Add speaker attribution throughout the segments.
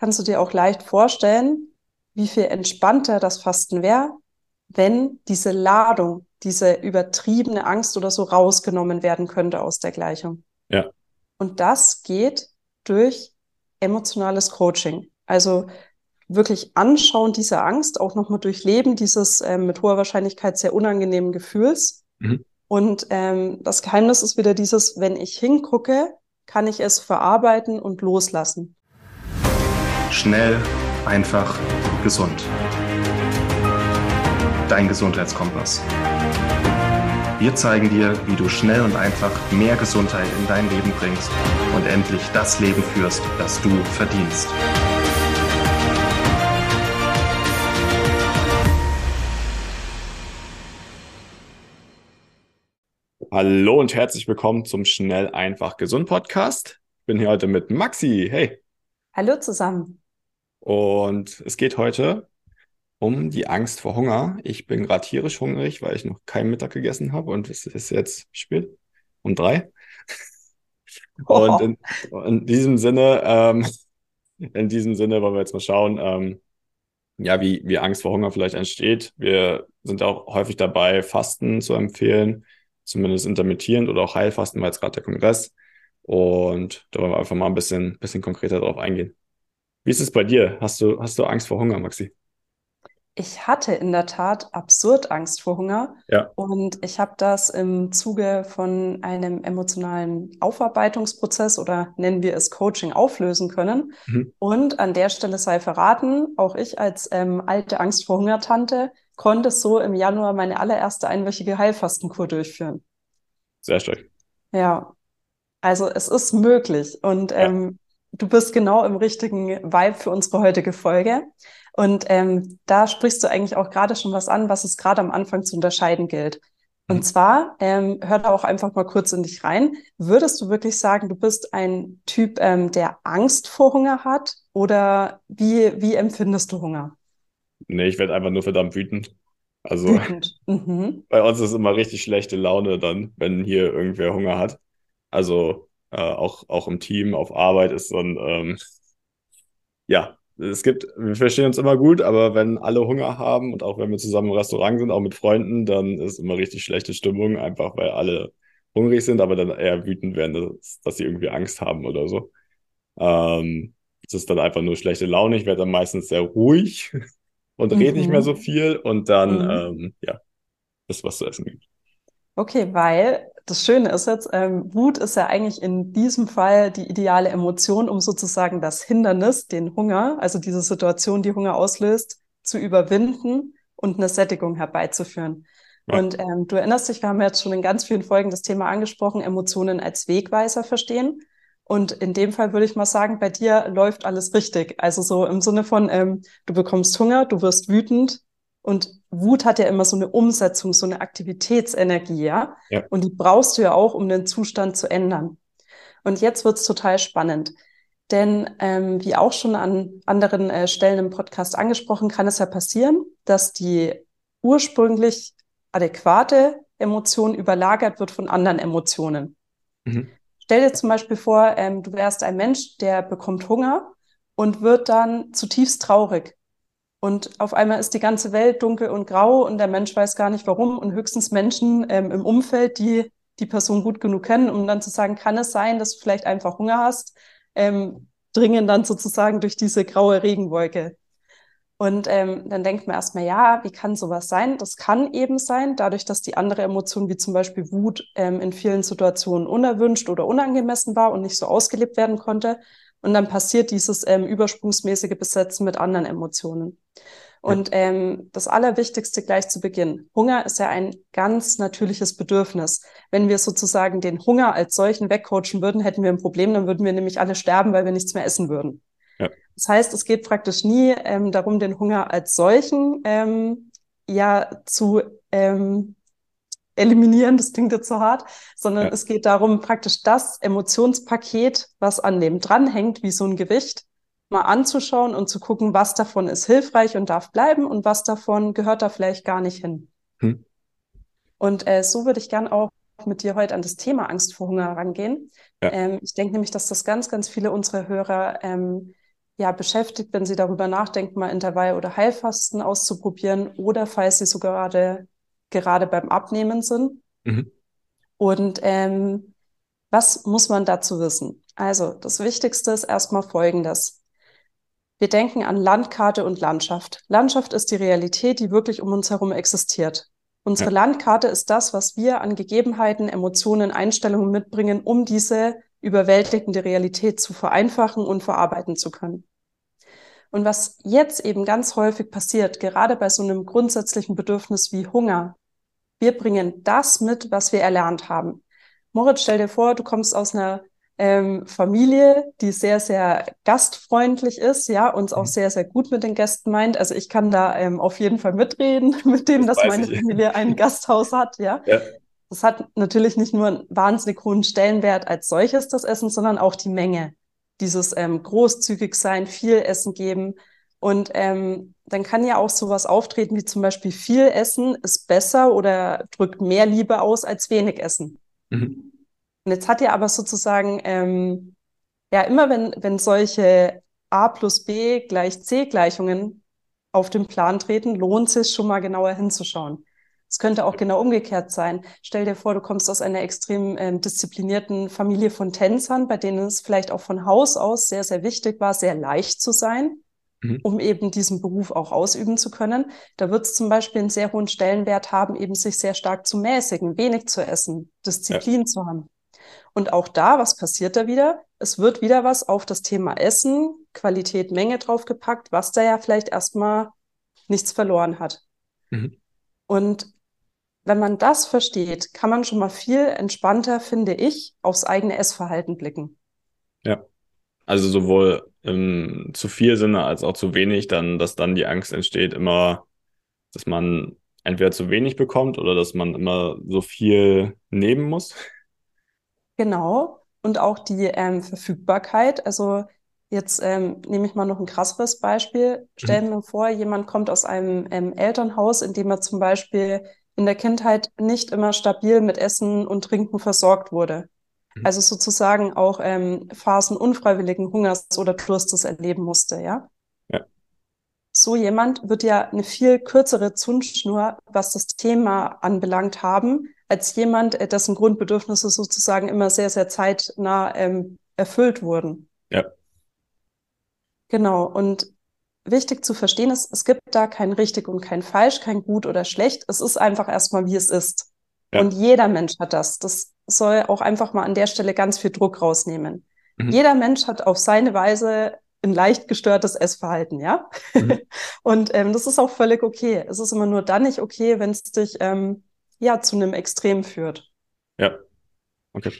Speaker 1: kannst du dir auch leicht vorstellen, wie viel entspannter das Fasten wäre, wenn diese Ladung, diese übertriebene Angst oder so rausgenommen werden könnte aus der Gleichung.
Speaker 2: Ja.
Speaker 1: Und das geht durch emotionales Coaching. Also wirklich anschauen dieser Angst, auch nochmal durchleben dieses äh, mit hoher Wahrscheinlichkeit sehr unangenehmen Gefühls. Mhm. Und ähm, das Geheimnis ist wieder dieses, wenn ich hingucke, kann ich es verarbeiten und loslassen.
Speaker 3: Schnell, einfach, gesund. Dein Gesundheitskompass. Wir zeigen dir, wie du schnell und einfach mehr Gesundheit in dein Leben bringst und endlich das Leben führst, das du verdienst.
Speaker 2: Hallo und herzlich willkommen zum Schnell, einfach, gesund Podcast. Ich bin hier heute mit Maxi. Hey.
Speaker 1: Hallo zusammen.
Speaker 2: Und es geht heute um die Angst vor Hunger. Ich bin gerade tierisch hungrig, weil ich noch keinen Mittag gegessen habe und es ist jetzt spät um drei. Oh. Und in, in, diesem Sinne, ähm, in diesem Sinne wollen wir jetzt mal schauen, ähm, ja, wie, wie Angst vor Hunger vielleicht entsteht. Wir sind auch häufig dabei, Fasten zu empfehlen, zumindest intermittierend oder auch Heilfasten, weil jetzt gerade der Kongress. Und da wollen wir einfach mal ein bisschen, bisschen konkreter drauf eingehen. Wie ist es bei dir? Hast du, hast du Angst vor Hunger, Maxi?
Speaker 1: Ich hatte in der Tat absurd Angst vor Hunger.
Speaker 2: Ja.
Speaker 1: Und ich habe das im Zuge von einem emotionalen Aufarbeitungsprozess oder nennen wir es Coaching auflösen können. Mhm. Und an der Stelle sei verraten, auch ich als ähm, alte Angst vor Hunger-Tante konnte so im Januar meine allererste einwöchige Heilfastenkur durchführen.
Speaker 2: Sehr stark.
Speaker 1: Ja. Also es ist möglich. Und ähm, du bist genau im richtigen Vibe für unsere heutige Folge. Und ähm, da sprichst du eigentlich auch gerade schon was an, was es gerade am Anfang zu unterscheiden gilt. Und mhm. zwar, ähm, hör da auch einfach mal kurz in dich rein. Würdest du wirklich sagen, du bist ein Typ, ähm, der Angst vor Hunger hat? Oder wie, wie empfindest du Hunger?
Speaker 2: Nee, ich werde einfach nur verdammt wütend. Also wütend. Mhm. bei uns ist immer richtig schlechte Laune dann, wenn hier irgendwer Hunger hat. Also äh, auch, auch im Team, auf Arbeit ist dann, ähm, ja, es gibt, wir verstehen uns immer gut, aber wenn alle Hunger haben und auch wenn wir zusammen im Restaurant sind, auch mit Freunden, dann ist immer richtig schlechte Stimmung, einfach weil alle hungrig sind, aber dann eher wütend werden, dass, dass sie irgendwie Angst haben oder so. Ähm, es ist dann einfach nur schlechte Laune. Ich werde dann meistens sehr ruhig und mhm. rede nicht mehr so mhm. viel und dann, mhm. ähm, ja, ist was zu essen gibt.
Speaker 1: Okay, weil das Schöne ist jetzt, ähm, Wut ist ja eigentlich in diesem Fall die ideale Emotion, um sozusagen das Hindernis, den Hunger, also diese Situation, die Hunger auslöst, zu überwinden und eine Sättigung herbeizuführen. Ja. Und ähm, du erinnerst dich, wir haben jetzt schon in ganz vielen Folgen das Thema angesprochen, Emotionen als Wegweiser verstehen. Und in dem Fall würde ich mal sagen, bei dir läuft alles richtig. Also so im Sinne von, ähm, du bekommst Hunger, du wirst wütend, und Wut hat ja immer so eine Umsetzung, so eine Aktivitätsenergie, ja? ja. Und die brauchst du ja auch, um den Zustand zu ändern. Und jetzt wird's total spannend. Denn ähm, wie auch schon an anderen äh, Stellen im Podcast angesprochen, kann es ja passieren, dass die ursprünglich adäquate Emotion überlagert wird von anderen Emotionen. Mhm. Stell dir zum Beispiel vor, ähm, du wärst ein Mensch, der bekommt Hunger und wird dann zutiefst traurig. Und auf einmal ist die ganze Welt dunkel und grau und der Mensch weiß gar nicht warum und höchstens Menschen ähm, im Umfeld, die die Person gut genug kennen, um dann zu sagen, kann es sein, dass du vielleicht einfach Hunger hast, ähm, dringen dann sozusagen durch diese graue Regenwolke. Und ähm, dann denkt man erstmal, ja, wie kann sowas sein? Das kann eben sein, dadurch, dass die andere Emotion, wie zum Beispiel Wut, ähm, in vielen Situationen unerwünscht oder unangemessen war und nicht so ausgelebt werden konnte. Und dann passiert dieses ähm, übersprungsmäßige Besetzen mit anderen Emotionen. Und ähm, das Allerwichtigste gleich zu Beginn. Hunger ist ja ein ganz natürliches Bedürfnis. Wenn wir sozusagen den Hunger als solchen wegcoachen würden, hätten wir ein Problem, dann würden wir nämlich alle sterben, weil wir nichts mehr essen würden. Ja. Das heißt, es geht praktisch nie ähm, darum, den Hunger als solchen ähm, ja zu ähm, eliminieren, das klingt jetzt so hart, sondern ja. es geht darum, praktisch das Emotionspaket, was an dem dranhängt, wie so ein Gewicht, mal anzuschauen und zu gucken, was davon ist hilfreich und darf bleiben und was davon gehört da vielleicht gar nicht hin. Hm. Und äh, so würde ich gern auch mit dir heute an das Thema Angst vor Hunger rangehen. Ja. Ähm, ich denke nämlich, dass das ganz, ganz viele unserer Hörer ähm, ja, beschäftigt, wenn Sie darüber nachdenken, mal Intervall- oder Heilfasten auszuprobieren oder falls Sie sogar gerade, gerade beim Abnehmen sind. Mhm. Und ähm, was muss man dazu wissen? Also das Wichtigste ist erstmal Folgendes. Wir denken an Landkarte und Landschaft. Landschaft ist die Realität, die wirklich um uns herum existiert. Unsere ja. Landkarte ist das, was wir an Gegebenheiten, Emotionen, Einstellungen mitbringen, um diese überwältigende Realität zu vereinfachen und verarbeiten zu können. Und was jetzt eben ganz häufig passiert, gerade bei so einem grundsätzlichen Bedürfnis wie Hunger, wir bringen das mit, was wir erlernt haben. Moritz, stell dir vor, du kommst aus einer ähm, Familie, die sehr, sehr gastfreundlich ist, ja, uns auch mhm. sehr, sehr gut mit den Gästen meint. Also ich kann da ähm, auf jeden Fall mitreden mit dem, das dass meine ich. Familie ein Gasthaus hat, ja. ja. Das hat natürlich nicht nur einen wahnsinnig hohen Stellenwert als solches, das Essen, sondern auch die Menge. Dieses ähm, großzügig sein, viel Essen geben. Und ähm, dann kann ja auch sowas auftreten wie zum Beispiel viel Essen ist besser oder drückt mehr Liebe aus als wenig Essen. Mhm. Und jetzt hat ja aber sozusagen, ähm, ja, immer wenn, wenn solche A plus B gleich C Gleichungen auf den Plan treten, lohnt es sich schon mal genauer hinzuschauen. Es könnte auch genau umgekehrt sein. Stell dir vor, du kommst aus einer extrem ähm, disziplinierten Familie von Tänzern, bei denen es vielleicht auch von Haus aus sehr, sehr wichtig war, sehr leicht zu sein, mhm. um eben diesen Beruf auch ausüben zu können. Da wird es zum Beispiel einen sehr hohen Stellenwert haben, eben sich sehr stark zu mäßigen, wenig zu essen, Disziplin ja. zu haben. Und auch da, was passiert da wieder? Es wird wieder was auf das Thema Essen, Qualität, Menge draufgepackt, was da ja vielleicht erstmal nichts verloren hat. Mhm. Und wenn man das versteht, kann man schon mal viel entspannter, finde ich, aufs eigene Essverhalten blicken.
Speaker 2: Ja. Also sowohl im zu viel Sinne als auch zu wenig, dann, dass dann die Angst entsteht, immer, dass man entweder zu wenig bekommt oder dass man immer so viel nehmen muss.
Speaker 1: Genau. Und auch die ähm, Verfügbarkeit. Also jetzt ähm, nehme ich mal noch ein krasseres Beispiel. Stellen wir mhm. vor, jemand kommt aus einem ähm, Elternhaus, in dem er zum Beispiel in der Kindheit nicht immer stabil mit Essen und Trinken versorgt wurde. Mhm. Also sozusagen auch ähm, Phasen unfreiwilligen Hungers oder Durstes erleben musste, ja? Ja. So jemand wird ja eine viel kürzere Zündschnur, was das Thema anbelangt haben, als jemand, äh, dessen Grundbedürfnisse sozusagen immer sehr, sehr zeitnah ähm, erfüllt wurden. Ja. Genau. Und wichtig zu verstehen ist, es gibt da kein richtig und kein falsch, kein gut oder schlecht. Es ist einfach erstmal, wie es ist. Ja. Und jeder Mensch hat das. Das soll auch einfach mal an der Stelle ganz viel Druck rausnehmen. Mhm. Jeder Mensch hat auf seine Weise ein leicht gestörtes Essverhalten, ja. Mhm. und ähm, das ist auch völlig okay. Es ist immer nur dann nicht okay, wenn es dich ähm, ja zu einem Extrem führt.
Speaker 2: Ja. Okay.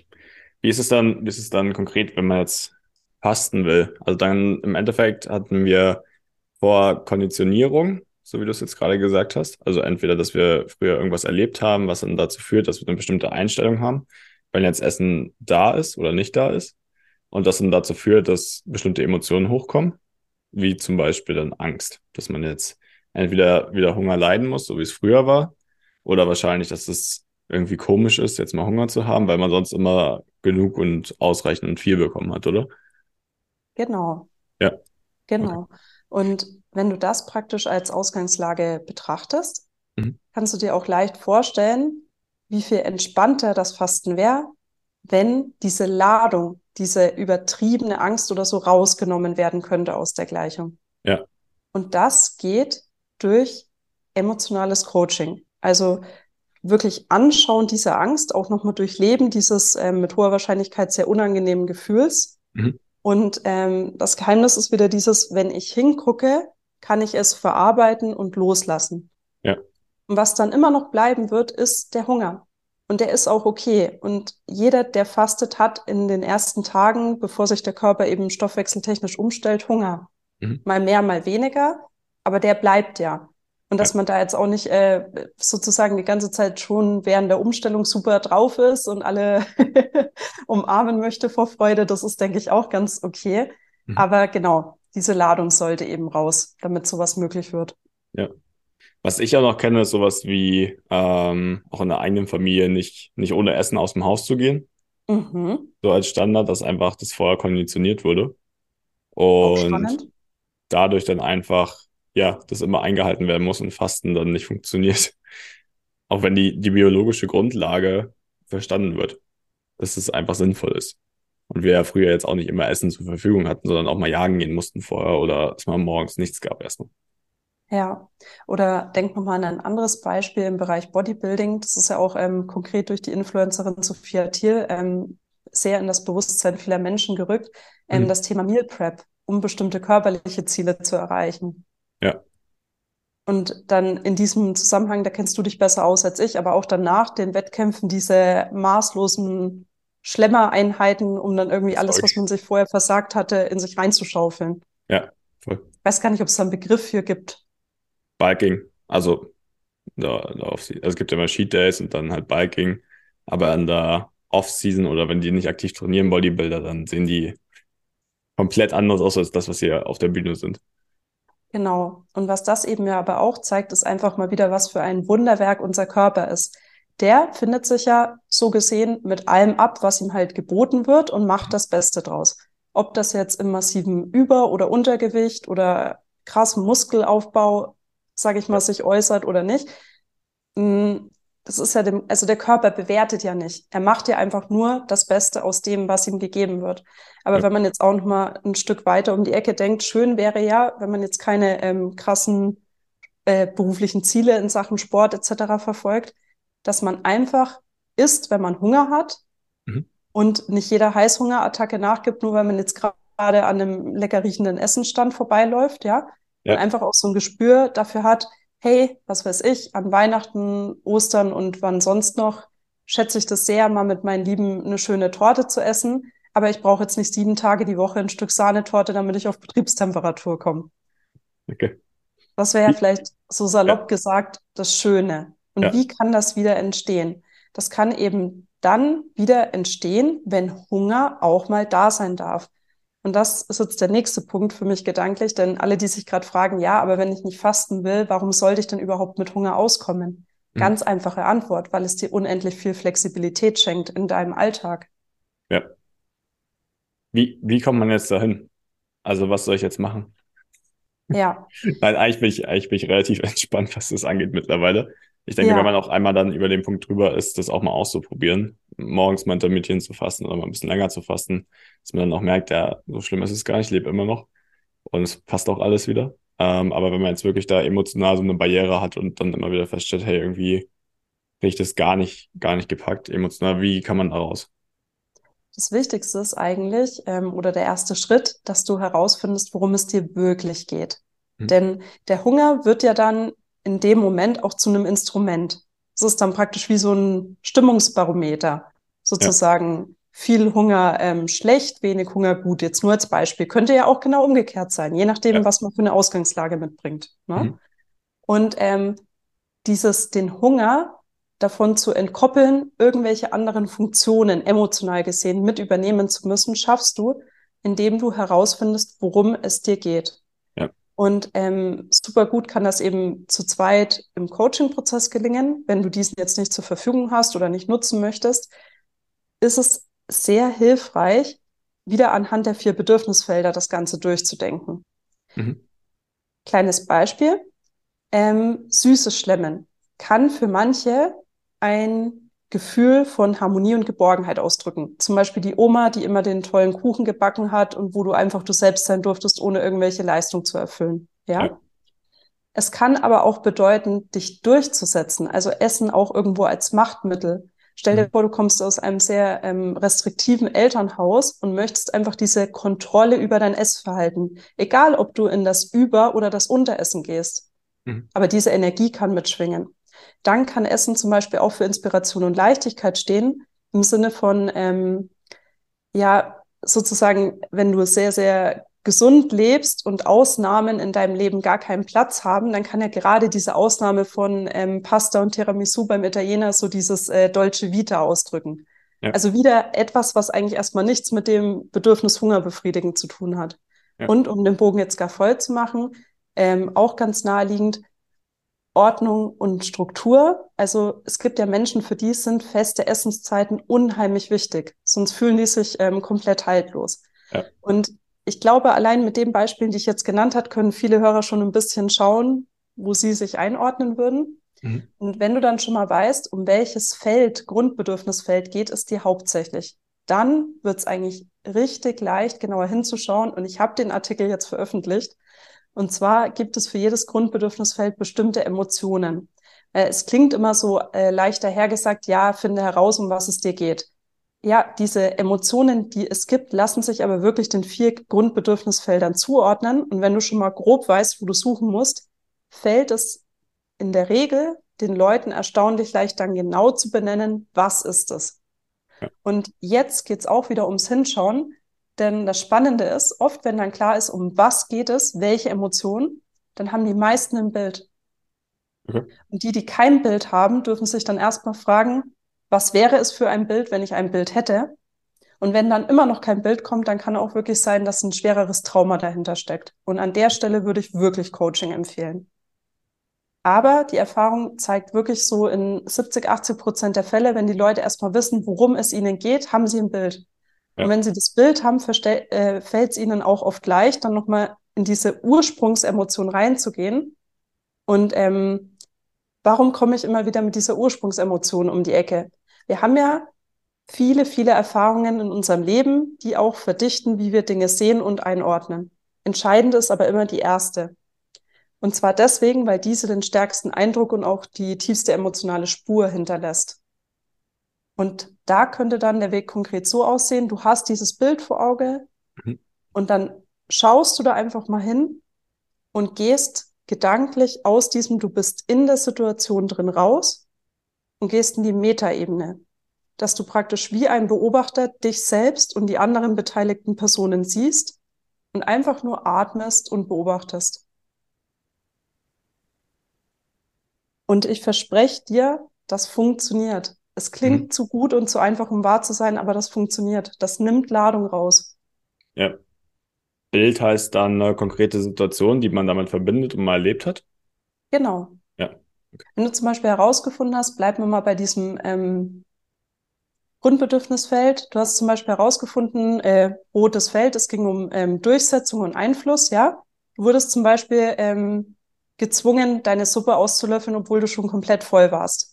Speaker 2: Wie ist es dann, wie ist es dann konkret, wenn man jetzt fasten will? Also dann im Endeffekt hatten wir vor Konditionierung, so wie du es jetzt gerade gesagt hast. Also entweder, dass wir früher irgendwas erlebt haben, was dann dazu führt, dass wir eine bestimmte Einstellung haben, wenn jetzt Essen da ist oder nicht da ist. Und das dann dazu führt, dass bestimmte Emotionen hochkommen, wie zum Beispiel dann Angst, dass man jetzt entweder wieder Hunger leiden muss, so wie es früher war, oder wahrscheinlich, dass es irgendwie komisch ist, jetzt mal Hunger zu haben, weil man sonst immer genug und ausreichend und viel bekommen hat, oder?
Speaker 1: Genau. Ja. Genau. Okay. Und wenn du das praktisch als Ausgangslage betrachtest, mhm. kannst du dir auch leicht vorstellen, wie viel entspannter das Fasten wäre, wenn diese Ladung, diese übertriebene Angst oder so rausgenommen werden könnte aus der Gleichung. Ja. Und das geht durch emotionales Coaching. Also wirklich anschauen dieser Angst, auch nochmal durchleben dieses äh, mit hoher Wahrscheinlichkeit sehr unangenehmen Gefühls. Mhm. Und ähm, das Geheimnis ist wieder dieses, wenn ich hingucke, kann ich es verarbeiten und loslassen. Ja. Und was dann immer noch bleiben wird, ist der Hunger. Und der ist auch okay. Und jeder, der fastet, hat in den ersten Tagen, bevor sich der Körper eben stoffwechseltechnisch umstellt, Hunger. Mhm. Mal mehr, mal weniger. Aber der bleibt ja. Und dass man da jetzt auch nicht äh, sozusagen die ganze Zeit schon während der Umstellung super drauf ist und alle umarmen möchte vor Freude, das ist, denke ich, auch ganz okay. Mhm. Aber genau, diese Ladung sollte eben raus, damit sowas möglich wird.
Speaker 2: Ja. Was ich ja noch kenne, ist sowas wie ähm, auch in der eigenen Familie nicht, nicht ohne Essen aus dem Haus zu gehen. Mhm. So als Standard, dass einfach das vorher konditioniert wurde. Und dadurch dann einfach, ja, das immer eingehalten werden muss und Fasten dann nicht funktioniert. Auch wenn die, die biologische Grundlage verstanden wird, dass es einfach sinnvoll ist. Und wir ja früher jetzt auch nicht immer Essen zur Verfügung hatten, sondern auch mal jagen gehen mussten vorher oder es mal morgens nichts gab erstmal.
Speaker 1: Ja, oder denk nochmal an ein anderes Beispiel im Bereich Bodybuilding. Das ist ja auch ähm, konkret durch die Influencerin Sophia Thiel ähm, sehr in das Bewusstsein vieler Menschen gerückt. Ähm, mhm. Das Thema Meal Prep, um bestimmte körperliche Ziele zu erreichen.
Speaker 2: Ja.
Speaker 1: Und dann in diesem Zusammenhang, da kennst du dich besser aus als ich, aber auch danach den Wettkämpfen diese maßlosen Schlemmereinheiten, um dann irgendwie alles, was man sich vorher versagt hatte, in sich reinzuschaufeln.
Speaker 2: Ja, voll.
Speaker 1: Ich weiß gar nicht, ob es da einen Begriff für gibt.
Speaker 2: Biking, also, da, da also es gibt ja immer Sheet Days und dann halt Biking, aber an der Off-Season oder wenn die nicht aktiv trainieren, Bodybuilder, dann sehen die komplett anders aus als das, was sie auf der Bühne sind.
Speaker 1: Genau. Und was das eben ja aber auch zeigt, ist einfach mal wieder, was für ein Wunderwerk unser Körper ist. Der findet sich ja so gesehen mit allem ab, was ihm halt geboten wird und macht das Beste draus. Ob das jetzt im massiven Über- oder Untergewicht oder krassen Muskelaufbau, sage ich mal, sich äußert oder nicht. Das ist ja dem, also der Körper bewertet ja nicht. Er macht ja einfach nur das Beste aus dem, was ihm gegeben wird. Aber ja. wenn man jetzt auch noch mal ein Stück weiter um die Ecke denkt, schön wäre ja, wenn man jetzt keine ähm, krassen äh, beruflichen Ziele in Sachen Sport etc. verfolgt, dass man einfach isst, wenn man Hunger hat mhm. und nicht jeder Heißhungerattacke nachgibt, nur weil man jetzt gerade an einem lecker riechenden Essenstand vorbeiläuft, ja. ja. Und einfach auch so ein Gespür dafür hat, hey, was weiß ich, an Weihnachten, Ostern und wann sonst noch, schätze ich das sehr, mal mit meinen Lieben eine schöne Torte zu essen. Aber ich brauche jetzt nicht sieben Tage die Woche ein Stück Sahnetorte, damit ich auf Betriebstemperatur komme.
Speaker 2: Okay.
Speaker 1: Das wäre ja vielleicht so salopp ja. gesagt das Schöne. Und ja. wie kann das wieder entstehen? Das kann eben dann wieder entstehen, wenn Hunger auch mal da sein darf. Und das ist jetzt der nächste Punkt für mich gedanklich, denn alle, die sich gerade fragen, ja, aber wenn ich nicht fasten will, warum sollte ich denn überhaupt mit Hunger auskommen? Mhm. Ganz einfache Antwort, weil es dir unendlich viel Flexibilität schenkt in deinem Alltag.
Speaker 2: Ja. Wie, wie kommt man jetzt dahin? Also was soll ich jetzt machen?
Speaker 1: Ja.
Speaker 2: Nein, eigentlich bin ich, eigentlich bin ich relativ entspannt, was das angeht mittlerweile. Ich denke, ja. wenn man auch einmal dann über den Punkt drüber ist, das auch mal auszuprobieren, morgens mal intermittieren zu fasten oder mal ein bisschen länger zu fasten, dass man dann auch merkt, ja, so schlimm ist es gar nicht, ich lebe immer noch und es passt auch alles wieder. Ähm, aber wenn man jetzt wirklich da emotional so eine Barriere hat und dann immer wieder feststellt, hey, irgendwie kriege ich das gar nicht, gar nicht gepackt, emotional, wie kann man da raus?
Speaker 1: Das Wichtigste ist eigentlich, ähm, oder der erste Schritt, dass du herausfindest, worum es dir wirklich geht. Hm. Denn der Hunger wird ja dann in dem Moment auch zu einem Instrument. Es ist dann praktisch wie so ein Stimmungsbarometer, sozusagen. Ja. Viel Hunger ähm, schlecht, wenig Hunger gut. Jetzt nur als Beispiel. Könnte ja auch genau umgekehrt sein, je nachdem, ja. was man für eine Ausgangslage mitbringt. Ne? Mhm. Und ähm, dieses, den Hunger davon zu entkoppeln, irgendwelche anderen Funktionen emotional gesehen mit übernehmen zu müssen, schaffst du, indem du herausfindest, worum es dir geht. Und ähm, super gut kann das eben zu zweit im Coaching-Prozess gelingen. Wenn du diesen jetzt nicht zur Verfügung hast oder nicht nutzen möchtest, ist es sehr hilfreich, wieder anhand der vier Bedürfnisfelder das Ganze durchzudenken. Mhm. Kleines Beispiel. Ähm, süßes Schlemmen kann für manche ein Gefühl von Harmonie und Geborgenheit ausdrücken. Zum Beispiel die Oma, die immer den tollen Kuchen gebacken hat und wo du einfach du selbst sein durftest, ohne irgendwelche Leistung zu erfüllen. Ja. ja. Es kann aber auch bedeuten, dich durchzusetzen, also Essen auch irgendwo als Machtmittel. Stell dir mhm. vor, du kommst aus einem sehr ähm, restriktiven Elternhaus und möchtest einfach diese Kontrolle über dein Essverhalten. Egal, ob du in das Über- oder das Unteressen gehst. Mhm. Aber diese Energie kann mitschwingen dann kann Essen zum Beispiel auch für Inspiration und Leichtigkeit stehen, im Sinne von, ähm, ja, sozusagen, wenn du sehr, sehr gesund lebst und Ausnahmen in deinem Leben gar keinen Platz haben, dann kann ja gerade diese Ausnahme von ähm, Pasta und Tiramisu beim Italiener so dieses äh, Dolce Vita ausdrücken. Ja. Also wieder etwas, was eigentlich erstmal nichts mit dem Bedürfnis Hunger befriedigen zu tun hat. Ja. Und um den Bogen jetzt gar voll zu machen, ähm, auch ganz naheliegend, Ordnung und Struktur. Also es gibt ja Menschen, für die sind feste Essenszeiten unheimlich wichtig, sonst fühlen die sich ähm, komplett haltlos. Ja. Und ich glaube, allein mit den Beispielen, die ich jetzt genannt habe, können viele Hörer schon ein bisschen schauen, wo sie sich einordnen würden. Mhm. Und wenn du dann schon mal weißt, um welches Feld, Grundbedürfnisfeld geht es dir hauptsächlich, dann wird es eigentlich richtig leicht, genauer hinzuschauen. Und ich habe den Artikel jetzt veröffentlicht. Und zwar gibt es für jedes Grundbedürfnisfeld bestimmte Emotionen. Äh, es klingt immer so äh, leicht dahergesagt, ja, finde heraus, um was es dir geht. Ja, diese Emotionen, die es gibt, lassen sich aber wirklich den vier Grundbedürfnisfeldern zuordnen. Und wenn du schon mal grob weißt, wo du suchen musst, fällt es in der Regel den Leuten erstaunlich leicht dann genau zu benennen, was ist es. Ja. Und jetzt geht's auch wieder ums Hinschauen, denn das Spannende ist, oft wenn dann klar ist, um was geht es, welche Emotionen, dann haben die meisten ein Bild. Okay. Und die, die kein Bild haben, dürfen sich dann erstmal fragen, was wäre es für ein Bild, wenn ich ein Bild hätte? Und wenn dann immer noch kein Bild kommt, dann kann auch wirklich sein, dass ein schwereres Trauma dahinter steckt. Und an der Stelle würde ich wirklich Coaching empfehlen. Aber die Erfahrung zeigt wirklich so in 70, 80 Prozent der Fälle, wenn die Leute erstmal wissen, worum es ihnen geht, haben sie ein Bild. Ja. Und wenn sie das Bild haben, äh, fällt es ihnen auch oft leicht, dann nochmal in diese Ursprungsemotion reinzugehen. Und ähm, warum komme ich immer wieder mit dieser Ursprungsemotion um die Ecke? Wir haben ja viele, viele Erfahrungen in unserem Leben, die auch verdichten, wie wir Dinge sehen und einordnen. Entscheidend ist aber immer die erste. Und zwar deswegen, weil diese den stärksten Eindruck und auch die tiefste emotionale Spur hinterlässt. Und da könnte dann der Weg konkret so aussehen, du hast dieses Bild vor Auge mhm. und dann schaust du da einfach mal hin und gehst gedanklich aus diesem, du bist in der Situation drin raus und gehst in die Metaebene, dass du praktisch wie ein Beobachter dich selbst und die anderen beteiligten Personen siehst und einfach nur atmest und beobachtest. Und ich verspreche dir, das funktioniert. Es klingt mhm. zu gut und zu einfach, um wahr zu sein, aber das funktioniert. Das nimmt Ladung raus.
Speaker 2: Ja. Bild heißt dann eine konkrete Situation, die man damit verbindet und mal erlebt hat?
Speaker 1: Genau.
Speaker 2: Ja.
Speaker 1: Okay. Wenn du zum Beispiel herausgefunden hast, bleiben wir mal bei diesem ähm, Grundbedürfnisfeld. Du hast zum Beispiel herausgefunden, äh, rotes Feld, es ging um ähm, Durchsetzung und Einfluss, ja. Du wurdest zum Beispiel ähm, gezwungen, deine Suppe auszulöffeln, obwohl du schon komplett voll warst.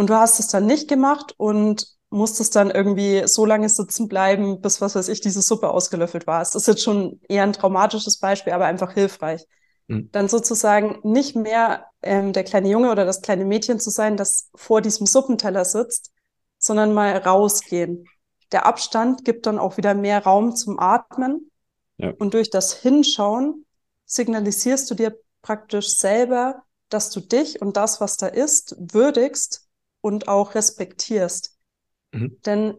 Speaker 1: Und du hast es dann nicht gemacht und musstest dann irgendwie so lange sitzen bleiben, bis was weiß ich, diese Suppe ausgelöffelt war. Es ist jetzt schon eher ein traumatisches Beispiel, aber einfach hilfreich mhm. dann sozusagen nicht mehr ähm, der kleine Junge oder das kleine Mädchen zu sein, das vor diesem Suppenteller sitzt, sondern mal rausgehen. Der Abstand gibt dann auch wieder mehr Raum zum Atmen. Ja. Und durch das Hinschauen signalisierst du dir praktisch selber, dass du dich und das, was da ist, würdigst und auch respektierst. Mhm. Denn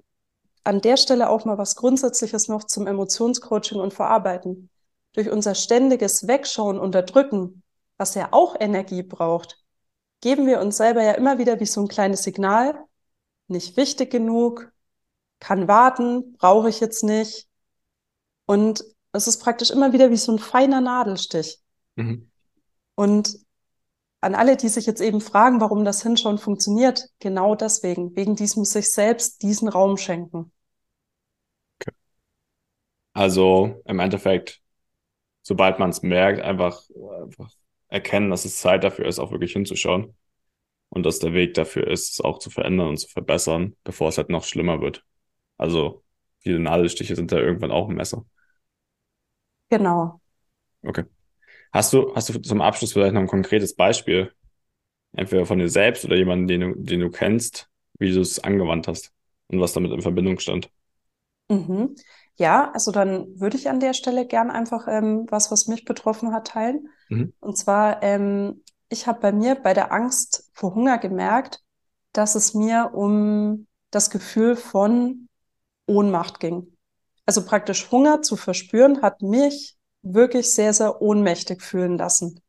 Speaker 1: an der Stelle auch mal was Grundsätzliches noch zum Emotionscoaching und Verarbeiten durch unser ständiges Wegschauen, Unterdrücken, was ja auch Energie braucht, geben wir uns selber ja immer wieder wie so ein kleines Signal, nicht wichtig genug, kann warten, brauche ich jetzt nicht. Und es ist praktisch immer wieder wie so ein feiner Nadelstich. Mhm. Und an alle, die sich jetzt eben fragen, warum das Hinschauen funktioniert, genau deswegen, wegen diesem sich selbst diesen Raum schenken.
Speaker 2: Okay. Also im Endeffekt sobald man es merkt, einfach, einfach erkennen, dass es Zeit dafür ist, auch wirklich hinzuschauen. Und dass der Weg dafür ist, es auch zu verändern und zu verbessern, bevor es halt noch schlimmer wird. Also, viele Nadelstiche sind da irgendwann auch ein Messer.
Speaker 1: Genau.
Speaker 2: Okay. Hast du, hast du zum Abschluss vielleicht noch ein konkretes Beispiel? Entweder von dir selbst oder jemanden, den du, den du kennst, wie du es angewandt hast und was damit in Verbindung stand?
Speaker 1: Mhm. Ja, also dann würde ich an der Stelle gern einfach ähm, was, was mich betroffen hat, teilen. Mhm. Und zwar, ähm, ich habe bei mir bei der Angst vor Hunger gemerkt, dass es mir um das Gefühl von Ohnmacht ging. Also praktisch Hunger zu verspüren, hat mich wirklich sehr, sehr ohnmächtig fühlen lassen.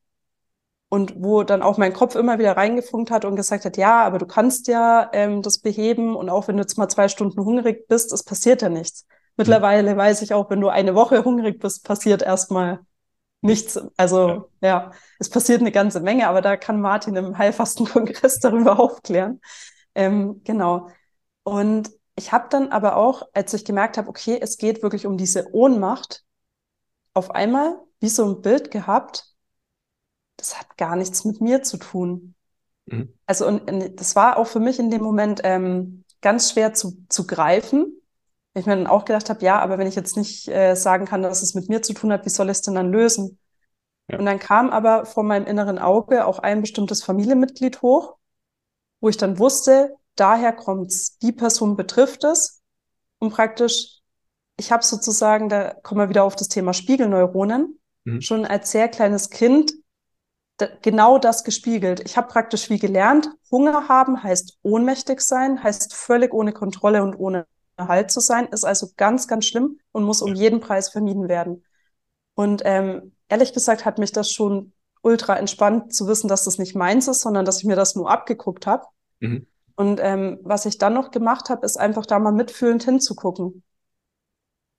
Speaker 1: Und wo dann auch mein Kopf immer wieder reingefunkt hat und gesagt hat, ja, aber du kannst ja ähm, das beheben und auch wenn du jetzt mal zwei Stunden hungrig bist, es passiert ja nichts. Mittlerweile weiß ich auch, wenn du eine Woche hungrig bist, passiert erstmal nichts. Also ja. ja, es passiert eine ganze Menge, aber da kann Martin im Heilfastenkongress darüber aufklären. Ähm, genau. Und ich habe dann aber auch, als ich gemerkt habe, okay, es geht wirklich um diese Ohnmacht, auf einmal wie so ein Bild gehabt, das hat gar nichts mit mir zu tun. Mhm. Also, und, und, das war auch für mich in dem Moment ähm, ganz schwer zu, zu greifen. Ich mir dann auch gedacht habe, ja, aber wenn ich jetzt nicht äh, sagen kann, dass es mit mir zu tun hat, wie soll ich es denn dann lösen? Ja. Und dann kam aber vor meinem inneren Auge auch ein bestimmtes Familienmitglied hoch, wo ich dann wusste, daher kommt's, die Person betrifft es. Und praktisch, ich habe sozusagen, da kommen wir wieder auf das Thema Spiegelneuronen, mhm. schon als sehr kleines Kind genau das gespiegelt. Ich habe praktisch wie gelernt, Hunger haben heißt ohnmächtig sein, heißt völlig ohne Kontrolle und ohne Halt zu sein, ist also ganz, ganz schlimm und muss um jeden Preis vermieden werden. Und ähm, ehrlich gesagt hat mich das schon ultra entspannt zu wissen, dass das nicht meins ist, sondern dass ich mir das nur abgeguckt habe. Mhm. Und ähm, was ich dann noch gemacht habe, ist einfach da mal mitfühlend hinzugucken.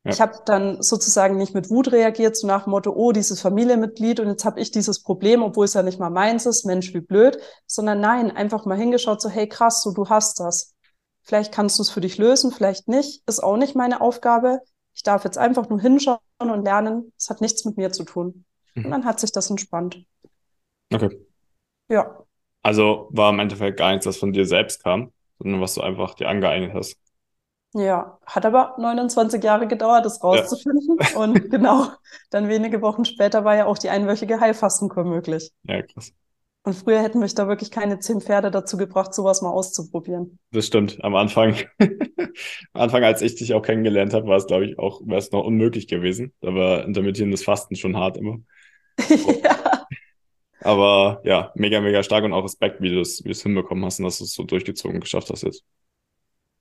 Speaker 1: Ja. Ich habe dann sozusagen nicht mit Wut reagiert, so nach dem Motto, oh, dieses Familienmitglied und jetzt habe ich dieses Problem, obwohl es ja nicht mal meins ist, Mensch, wie blöd, sondern nein, einfach mal hingeschaut, so, hey, krass, so, du hast das. Vielleicht kannst du es für dich lösen, vielleicht nicht, ist auch nicht meine Aufgabe. Ich darf jetzt einfach nur hinschauen und lernen. Es hat nichts mit mir zu tun. Mhm. Und dann hat sich das entspannt.
Speaker 2: Okay. Ja. Also war im Endeffekt gar nichts, was von dir selbst kam, sondern was du einfach dir angeeignet hast.
Speaker 1: Ja, hat aber 29 Jahre gedauert, das rauszufinden. Ja. Und genau, dann wenige Wochen später war ja auch die einwöchige Heilfastenkur möglich.
Speaker 2: Ja, krass.
Speaker 1: Und früher hätten mich da wirklich keine zehn Pferde dazu gebracht, sowas mal auszuprobieren.
Speaker 2: Das stimmt. Am Anfang, am Anfang, als ich dich auch kennengelernt habe, war es, glaube ich, auch, wäre es noch unmöglich gewesen. Da war intermittierendes Fasten schon hart immer. ja. Aber ja, mega, mega stark und auch Respekt, wie du es wie du es hinbekommen hast und dass du es so durchgezogen geschafft hast jetzt.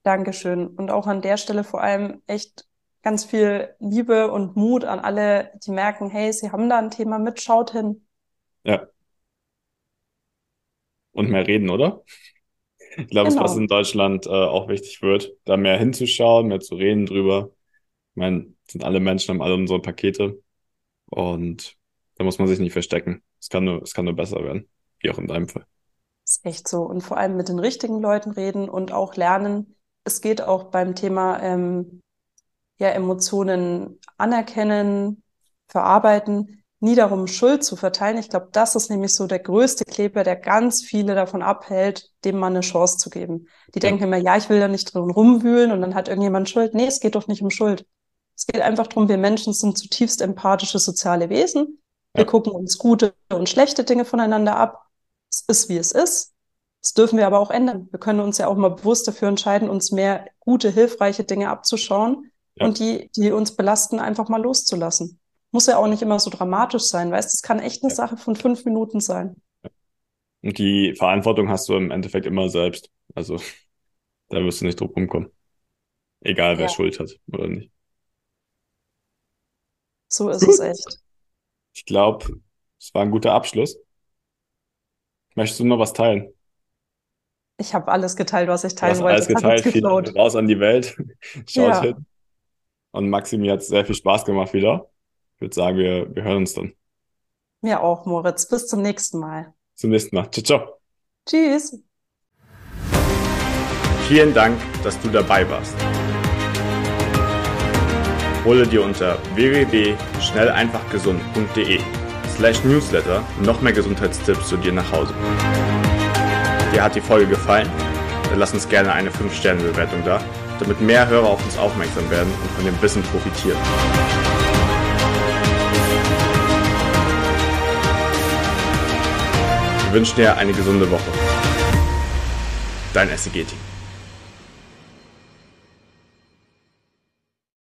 Speaker 1: Dankeschön. Und auch an der Stelle vor allem echt ganz viel Liebe und Mut an alle, die merken, hey, sie haben da ein Thema mit, schaut hin.
Speaker 2: Ja. Und mehr reden, oder? Ich glaube, genau. es was in Deutschland äh, auch wichtig wird, da mehr hinzuschauen, mehr zu reden drüber. Ich meine, sind alle Menschen, haben alle unsere Pakete. Und da muss man sich nicht verstecken. Es kann nur, es kann nur besser werden. Wie auch in deinem Fall.
Speaker 1: Ist echt so. Und vor allem mit den richtigen Leuten reden und auch lernen, es geht auch beim Thema ähm, ja, Emotionen anerkennen, verarbeiten, nie darum, Schuld zu verteilen. Ich glaube, das ist nämlich so der größte Kleber, der ganz viele davon abhält, dem mal eine Chance zu geben. Die ja. denken immer, ja, ich will da nicht drin rumwühlen und dann hat irgendjemand Schuld. Nee, es geht doch nicht um Schuld. Es geht einfach darum, wir Menschen sind zutiefst empathische soziale Wesen. Wir ja. gucken uns gute und schlechte Dinge voneinander ab. Es ist, wie es ist. Das dürfen wir aber auch ändern. Wir können uns ja auch mal bewusst dafür entscheiden, uns mehr gute, hilfreiche Dinge abzuschauen ja. und die, die uns belasten, einfach mal loszulassen. Muss ja auch nicht immer so dramatisch sein, weißt, es kann echt eine ja. Sache von fünf Minuten sein.
Speaker 2: Und die Verantwortung hast du im Endeffekt immer selbst. Also da wirst du nicht drum rumkommen. Egal, wer ja. Schuld hat oder nicht.
Speaker 1: So ist es echt.
Speaker 2: Ich glaube, es war ein guter Abschluss. Möchtest du noch was teilen?
Speaker 1: Ich habe alles geteilt, was ich teilen wollte.
Speaker 2: Alles geteilt, viel raus an die Welt. Schaut ja. hin. Und Maxi, mir hat sehr viel Spaß gemacht wieder. Ich würde sagen, wir, wir hören uns dann.
Speaker 1: Mir auch, Moritz. Bis zum nächsten Mal.
Speaker 2: Zum nächsten Mal. Ciao, ciao.
Speaker 1: Tschüss.
Speaker 2: Vielen Dank, dass du dabei warst. Hole dir unter www.schnelleinfachgesund.de slash newsletter noch mehr Gesundheitstipps zu dir nach Hause. Dir hat die Folge gefallen? Dann lass uns gerne eine 5-Sterne-Bewertung da, damit mehr Hörer auf uns aufmerksam werden und von dem Wissen profitieren. Wir wünschen dir eine gesunde Woche. Dein SEG-Team.